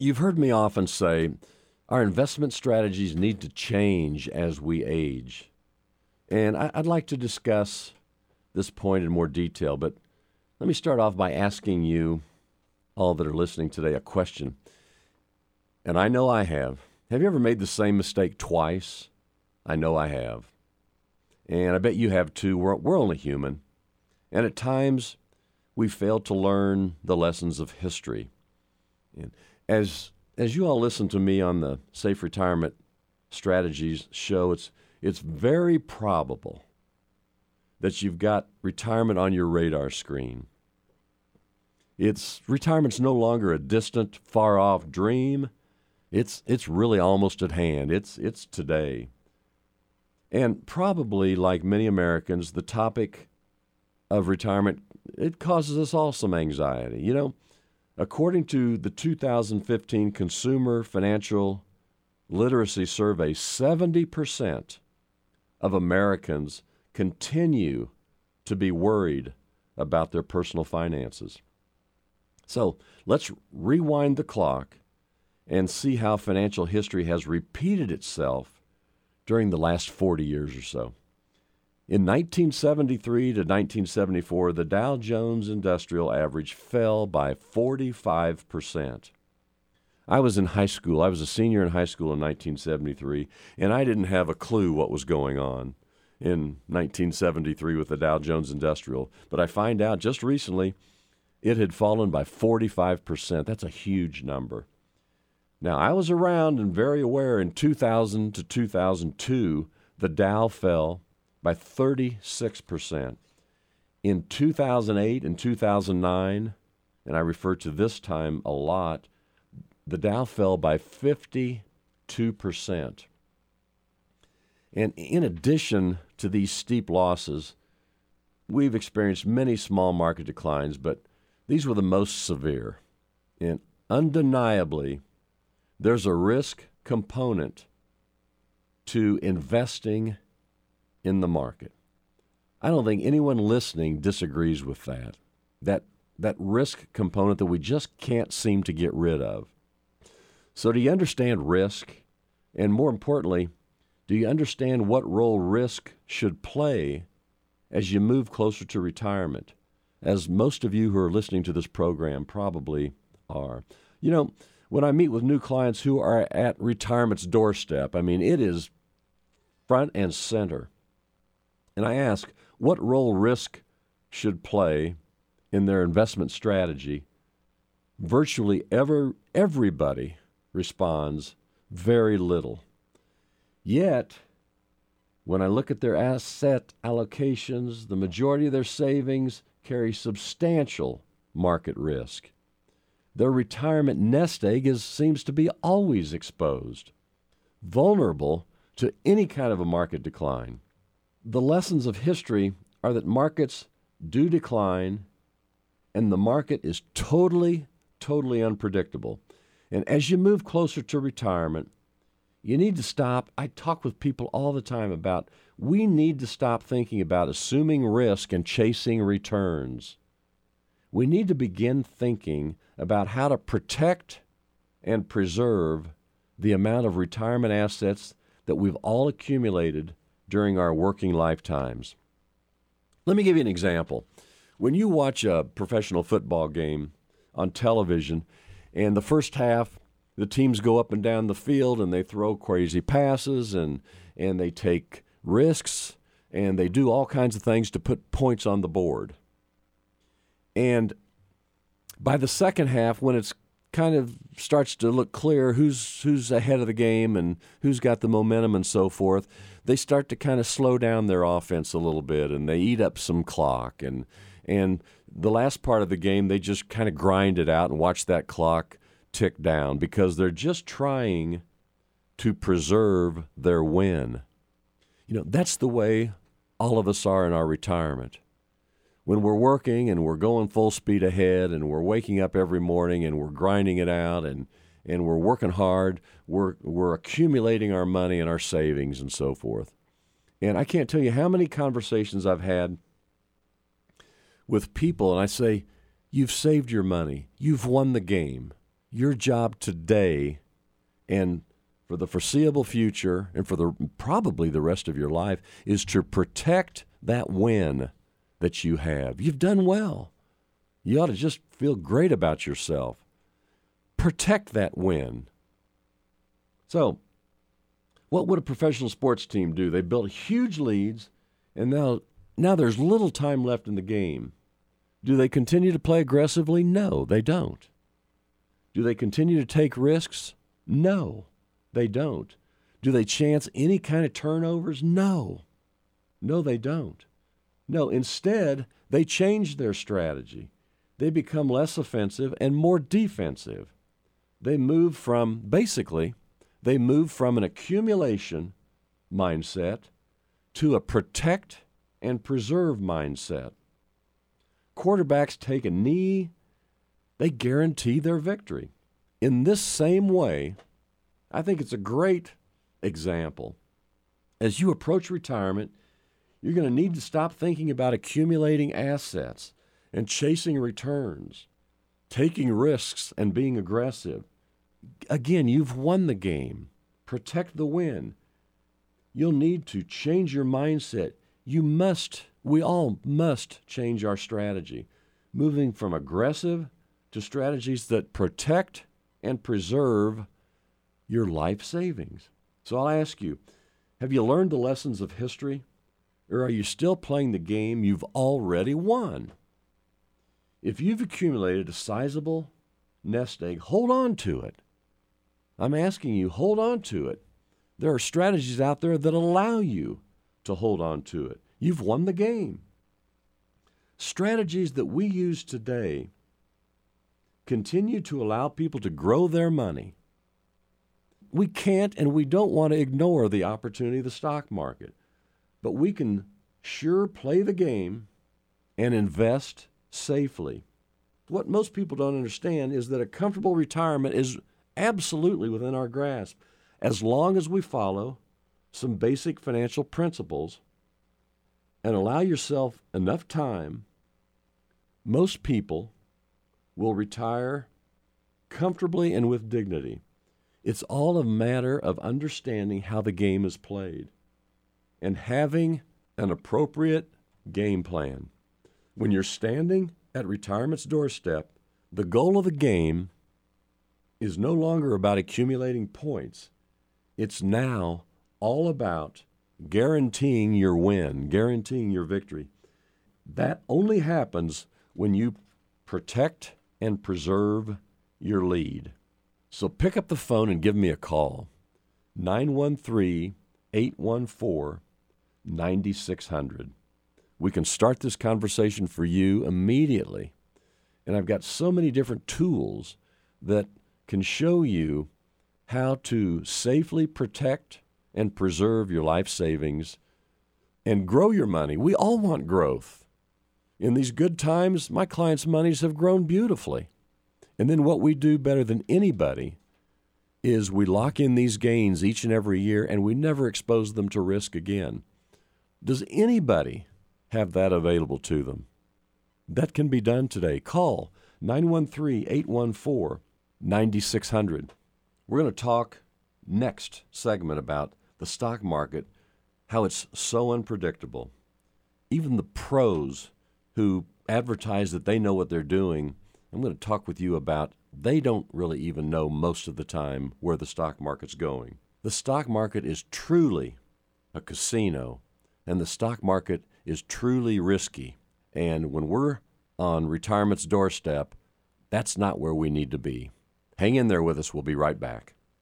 You've heard me often say our investment strategies need to change as we age. And I, would like to discuss this point in more detail, but let me start off by asking you, all that are listening today, a question. And I know I have. Have you ever made the same mistake twice? I know I have. And I bet you have too. We're, we're only human. And at times, we fail to learn the lessons of history. And as as you all listen to me on the Safe Retirement Strategies show, it's it's very probable that you've got retirement on your radar screen. It's retirement's no longer a distant, far off dream. It's it's really almost at hand. It's it's today. And probably like many Americans, the topic of retirement it causes us all some anxiety. You know, According to the 2015 Consumer Financial Literacy Survey, 70% of Americans continue to be worried about their personal finances. So let's rewind the clock and see how financial history has repeated itself during the last 40 years or so. In 1973 to 1974, the Dow Jones Industrial Average fell by 45%. I was in high school. I was a senior in high school in 1973, and I didn't have a clue what was going on in 1973 with the Dow Jones Industrial. But I find out just recently it had fallen by 45%. That's a huge number. Now, I was around and very aware in 2000 to 2002, the Dow fell by 36%. In 2008 and 2009, and I refer to this time a lot, the Dow fell by 52%. And in addition to these steep losses, we've experienced many small market declines, but these were the most severe. And undeniably, there's a risk component to investing in the market. I don't think anyone listening disagrees with that. That that risk component that we just can't seem to get rid of. So do you understand risk? And more importantly, do you understand what role risk should play as you move closer to retirement? As most of you who are listening to this program probably are. You know, when I meet with new clients who are at retirement's doorstep, I mean, it is front and center. And I ask, what role risk should play in their investment strategy? Virtually ever, everybody responds very little. Yet, when I look at their asset allocations, the majority of their savings carry substantial market risk. Their retirement nest egg is, seems to be always exposed, vulnerable to any kind of a market decline the lessons of history are that markets do decline and the market is totally, totally unpredictable. And as you move closer to retirement, you need to stop. I talk with people all the time about we need to stop thinking about assuming risk and chasing returns. We need to begin thinking about how to protect and preserve the amount of retirement assets that we've all accumulated during our working lifetimes. Let me give you an example. When you watch a professional football game on television, and the first half, the teams go up and down the field and they throw crazy passes and, and they take risks and they do all kinds of things to put points on the board. And by the second half, when it's kind of starts to look clear who's who's ahead of the game and who's got the momentum and so forth, they start to kind of slow down their offense a little bit and they eat up some clock and and the last part of the game they just kind of grind it out and watch that clock tick down because they're just trying to preserve their win. You know, that's the way all of us are in our retirement when we're working and we're going full speed ahead and we're waking up every morning and we're grinding it out and and we're working hard, we're we're accumulating our money and our savings and so forth. And I can't tell you how many conversations I've had with people and I say, "You've saved your money. You've won the game. Your job today and for the foreseeable future and for the probably the rest of your life is to protect that win that you have. You've done well. You ought to just feel great about yourself. Protect that win. So, what would a professional sports team do? They built huge leads, and now now there's little time left in the game. Do they continue to play aggressively? No, they don't. Do they continue to take risks? No. They don't. Do they chance any kind of turnovers? No. No, they don't. No, instead, they change their strategy. They become less offensive and more defensive. They move from, basically, they move from an accumulation mindset to a protect and preserve mindset. Quarterbacks take a knee, they guarantee their victory. In this same way, I think it's a great example. As you approach retirement, you're going to need to stop thinking about accumulating assets and chasing returns, taking risks and being aggressive. Again, you've won the game. Protect the win. You'll need to change your mindset. You must, we all must change our strategy, moving from aggressive to strategies that protect and preserve your life savings. So I'll ask you have you learned the lessons of history? Or are you still playing the game you've already won? If you've accumulated a sizable nest egg, hold on to it. I'm asking you, hold on to it. There are strategies out there that allow you to hold on to it. You've won the game. Strategies that we use today continue to allow people to grow their money we can't and we don't want to ignore the opportunity of the stock market, but we can sure play the game and invest safely. What most people don't understand is that a comfortable retirement is absolutely within our grasp as long as we follow some basic financial principles and allow yourself enough time. Most people will retire comfortably and with dignity. It's all a matter of understanding how the game is played and having an appropriate game plan. When you're standing at retirement's doorstep, the goal of the game is no longer about accumulating points. It's now all about guaranteeing your win, guaranteeing your victory. That only happens when you protect and preserve your lead. So pick up the phone and give me a call 913 814 9600. We can start this conversation for you immediately. And I've got so many different tools that can show you how to safely protect and preserve your life savings and grow your money. We all want growth. In these good times, my clients' monies have grown beautifully. And then what we do better than anybody is we lock in these gains each and every year and we never expose them to risk again. Does anybody have that available to them? That can be done today. Call 913 814 9600. We're going to talk next segment about the stock market, how it's so unpredictable. Even the pros who advertise that they know what they're doing I'm going to talk with you about they don't really even know most of the time where the stock market's going. The stock market is truly a casino, and the stock market is truly risky. And when we're on retirement's doorstep, that's not where we need to be. Hang in there with us. We'll be right back.